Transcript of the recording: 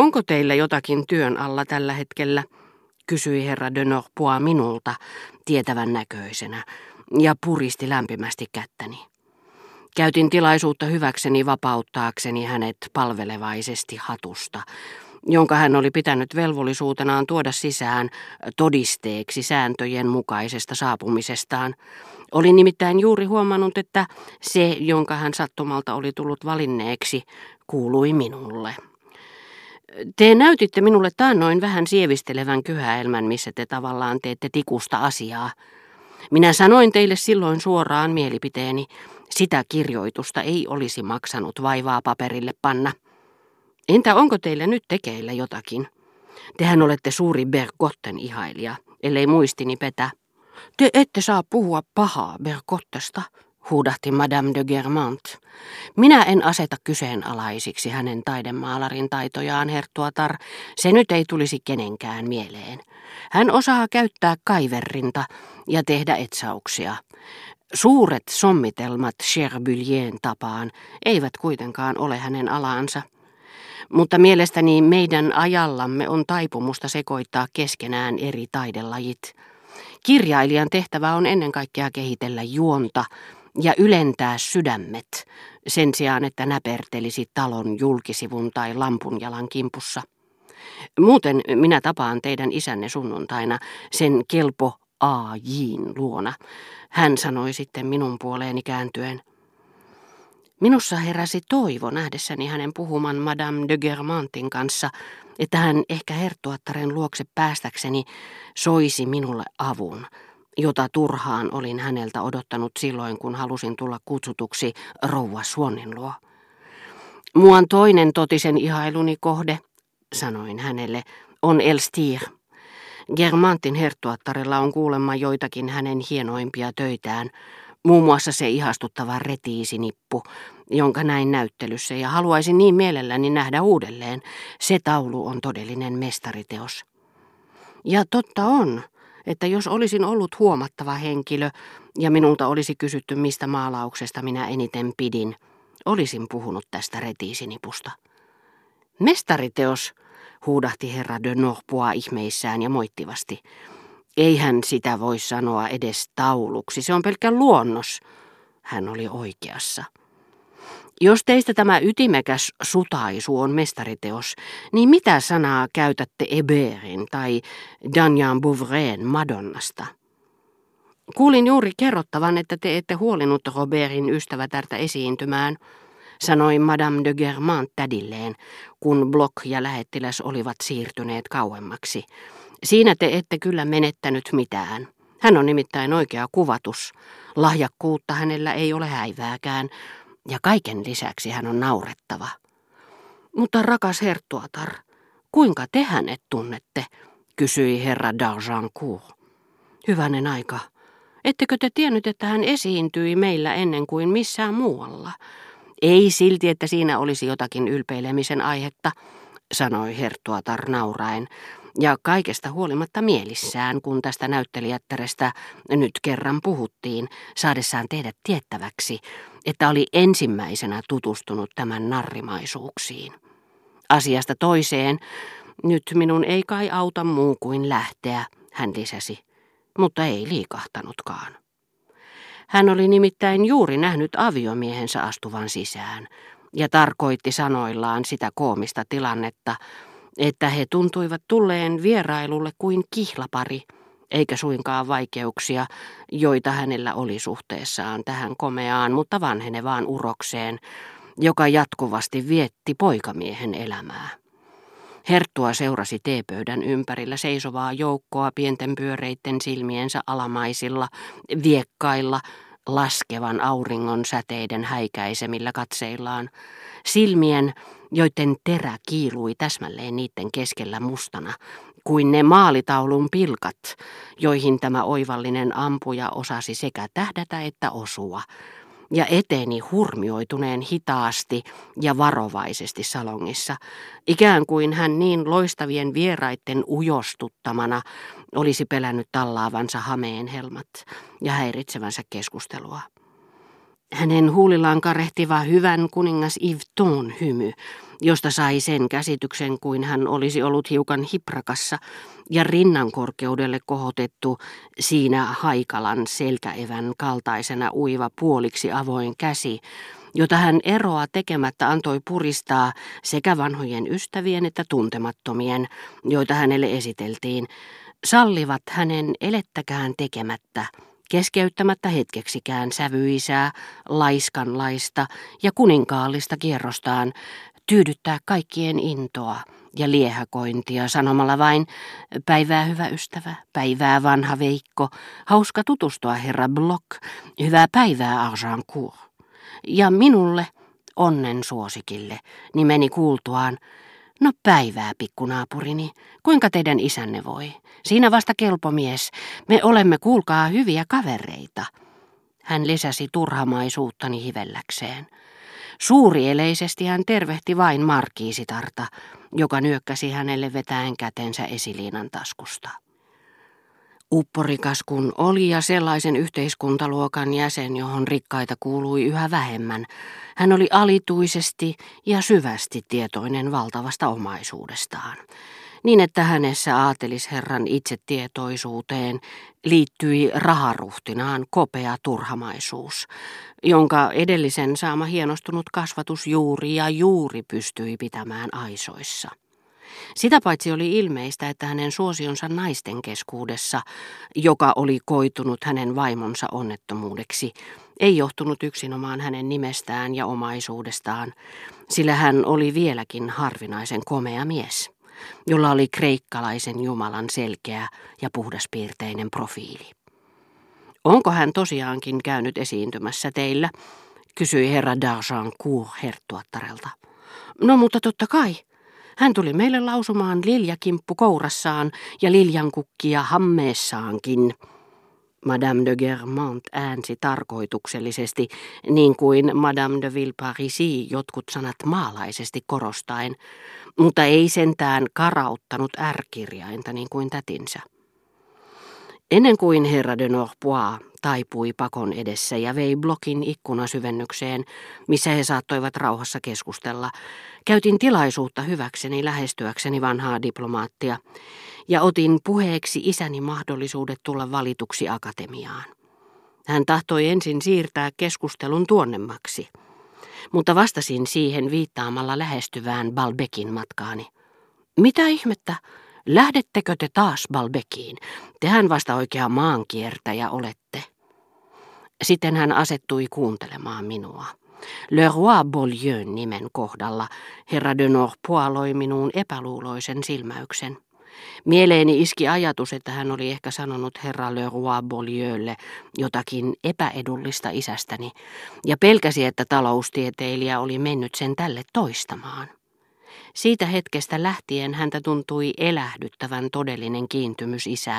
Onko teillä jotakin työn alla tällä hetkellä? kysyi herra de Norpois minulta, tietävän näköisenä, ja puristi lämpimästi kättäni. Käytin tilaisuutta hyväkseni vapauttaakseni hänet palvelevaisesti hatusta, jonka hän oli pitänyt velvollisuutenaan tuoda sisään todisteeksi sääntöjen mukaisesta saapumisestaan. Olin nimittäin juuri huomannut, että se, jonka hän sattumalta oli tullut valinneeksi, kuului minulle. Te näytitte minulle taannoin vähän sievistelevän kyhäelmän, missä te tavallaan teette tikusta asiaa. Minä sanoin teille silloin suoraan mielipiteeni, sitä kirjoitusta ei olisi maksanut vaivaa paperille panna. Entä onko teillä nyt tekeillä jotakin? Tehän olette suuri Bergotten ihailija, ellei muistini petä. Te ette saa puhua pahaa Bergottesta, huudahti Madame de Germant. Minä en aseta kyseenalaisiksi hänen taidemaalarin taitojaan, herttuatar. Se nyt ei tulisi kenenkään mieleen. Hän osaa käyttää kaiverrinta ja tehdä etsauksia. Suuret sommitelmat Cherbulien tapaan eivät kuitenkaan ole hänen alaansa. Mutta mielestäni meidän ajallamme on taipumusta sekoittaa keskenään eri taidelajit. Kirjailijan tehtävä on ennen kaikkea kehitellä juonta ja ylentää sydämet, sen sijaan että näpertelisi talon julkisivun tai lampunjalan kimpussa. Muuten minä tapaan teidän isänne sunnuntaina sen kelpo A.J.n luona. Hän sanoi sitten minun puoleeni kääntyen. Minussa heräsi toivo nähdessäni hänen puhuman Madame de Germantin kanssa, että hän ehkä herttuattaren luokse päästäkseni soisi minulle avun, jota turhaan olin häneltä odottanut silloin, kun halusin tulla kutsutuksi rouva Suonin luo. Muan toinen totisen ihailuni kohde, sanoin hänelle, on Elstir. Germantin herttuattarella on kuulemma joitakin hänen hienoimpia töitään, muun muassa se ihastuttava retiisinippu, jonka näin näyttelyssä ja haluaisin niin mielelläni nähdä uudelleen. Se taulu on todellinen mestariteos. Ja totta on, että jos olisin ollut huomattava henkilö ja minulta olisi kysytty, mistä maalauksesta minä eniten pidin, olisin puhunut tästä retiisinipusta. Mestariteos, huudahti herra de Norpois ihmeissään ja moittivasti. Eihän sitä voi sanoa edes tauluksi, se on pelkkä luonnos. Hän oli oikeassa. Jos teistä tämä ytimekäs sutaisu on mestariteos, niin mitä sanaa käytätte Eberin tai Danjan Bouvren Madonnasta? Kuulin juuri kerrottavan, että te ette huolinut Robertin ystävätärtä esiintymään, sanoi Madame de Germant tädilleen, kun Block ja lähettiläs olivat siirtyneet kauemmaksi. Siinä te ette kyllä menettänyt mitään. Hän on nimittäin oikea kuvatus. Lahjakkuutta hänellä ei ole häivääkään, ja kaiken lisäksi hän on naurettava. Mutta rakas herttuatar, kuinka te hänet tunnette, kysyi herra d'Argencourt. Hyvänen aika, ettekö te tiennyt, että hän esiintyi meillä ennen kuin missään muualla? Ei silti, että siinä olisi jotakin ylpeilemisen aihetta, sanoi herttuatar nauraen, ja kaikesta huolimatta mielissään, kun tästä näyttelijättärestä nyt kerran puhuttiin, saadessaan tehdä tiettäväksi, että oli ensimmäisenä tutustunut tämän narrimaisuuksiin. Asiasta toiseen, nyt minun ei kai auta muu kuin lähteä, hän lisäsi, mutta ei liikahtanutkaan. Hän oli nimittäin juuri nähnyt aviomiehensä astuvan sisään ja tarkoitti sanoillaan sitä koomista tilannetta, että he tuntuivat tulleen vierailulle kuin kihlapari, eikä suinkaan vaikeuksia, joita hänellä oli suhteessaan tähän komeaan, mutta vanhenevaan urokseen, joka jatkuvasti vietti poikamiehen elämää. Herttua seurasi teepöydän ympärillä seisovaa joukkoa pienten pyöreitten silmiensä alamaisilla, viekkailla, laskevan auringon säteiden häikäisemillä katseillaan, silmien, joiden terä kiilui täsmälleen niiden keskellä mustana, kuin ne maalitaulun pilkat, joihin tämä oivallinen ampuja osasi sekä tähdätä että osua, ja eteni hurmioituneen hitaasti ja varovaisesti salongissa, ikään kuin hän niin loistavien vieraitten ujostuttamana olisi pelännyt tallaavansa hameen helmat ja häiritsevänsä keskustelua. Hänen huulillaan karehtiva hyvän kuningas Yveton hymy, josta sai sen käsityksen kuin hän olisi ollut hiukan hiprakassa ja rinnan korkeudelle kohotettu siinä haikalan selkäevän kaltaisena uiva puoliksi avoin käsi, jota hän eroa tekemättä antoi puristaa sekä vanhojen ystävien että tuntemattomien, joita hänelle esiteltiin, sallivat hänen elettäkään tekemättä, keskeyttämättä hetkeksikään sävyisää, laiskanlaista ja kuninkaallista kierrostaan, tyydyttää kaikkien intoa ja liehäkointia sanomalla vain, päivää hyvä ystävä, päivää vanha Veikko, hauska tutustua herra Block, hyvää päivää Arjancourt. Ja minulle, onnen suosikille, nimeni kuultuaan, No päivää, pikkunaapurini. Kuinka teidän isänne voi? Siinä vasta kelpomies. Me olemme, kuulkaa, hyviä kavereita. Hän lisäsi turhamaisuuttani hivelläkseen. Suurieleisesti hän tervehti vain markiisitarta, joka nyökkäsi hänelle vetäen kätensä esiliinan taskusta. Upporikas kun oli ja sellaisen yhteiskuntaluokan jäsen, johon rikkaita kuului yhä vähemmän, hän oli alituisesti ja syvästi tietoinen valtavasta omaisuudestaan, niin että hänessä aatelisherran itsetietoisuuteen liittyi raharuhtinaan kopea turhamaisuus, jonka edellisen saama hienostunut kasvatus juuri ja juuri pystyi pitämään aisoissa. Sitä paitsi oli ilmeistä, että hänen suosionsa naisten keskuudessa, joka oli koitunut hänen vaimonsa onnettomuudeksi, ei johtunut yksinomaan hänen nimestään ja omaisuudestaan, sillä hän oli vieläkin harvinaisen komea mies, jolla oli kreikkalaisen Jumalan selkeä ja puhdaspiirteinen profiili. Onko hän tosiaankin käynyt esiintymässä teillä? kysyi herra d'Argencourt herttuattarelta. No mutta totta kai, hän tuli meille lausumaan liljakimppu kourassaan ja liljankukkia hammeessaankin. Madame de Germont äänsi tarkoituksellisesti, niin kuin Madame de Villeparisi jotkut sanat maalaisesti korostaen, mutta ei sentään karauttanut ärkirjainta niin kuin tätinsä. Ennen kuin herra de Norpois taipui pakon edessä ja vei blokin ikkunasyvennykseen, missä he saattoivat rauhassa keskustella, käytin tilaisuutta hyväkseni lähestyäkseni vanhaa diplomaattia ja otin puheeksi isäni mahdollisuudet tulla valituksi akatemiaan. Hän tahtoi ensin siirtää keskustelun tuonnemmaksi, mutta vastasin siihen viittaamalla lähestyvään Balbekin matkaani. Mitä ihmettä? Lähdettekö te taas Balbekiin? Tehän vasta oikea maankiertäjä olette. Sitten hän asettui kuuntelemaan minua. Le Roi Beaulieu nimen kohdalla herra de Norpois loi minuun epäluuloisen silmäyksen. Mieleeni iski ajatus, että hän oli ehkä sanonut herra Le Roi Beaulieulle jotakin epäedullista isästäni, ja pelkäsi, että taloustieteilijä oli mennyt sen tälle toistamaan. Siitä hetkestä lähtien häntä tuntui elähdyttävän todellinen kiintymys isään,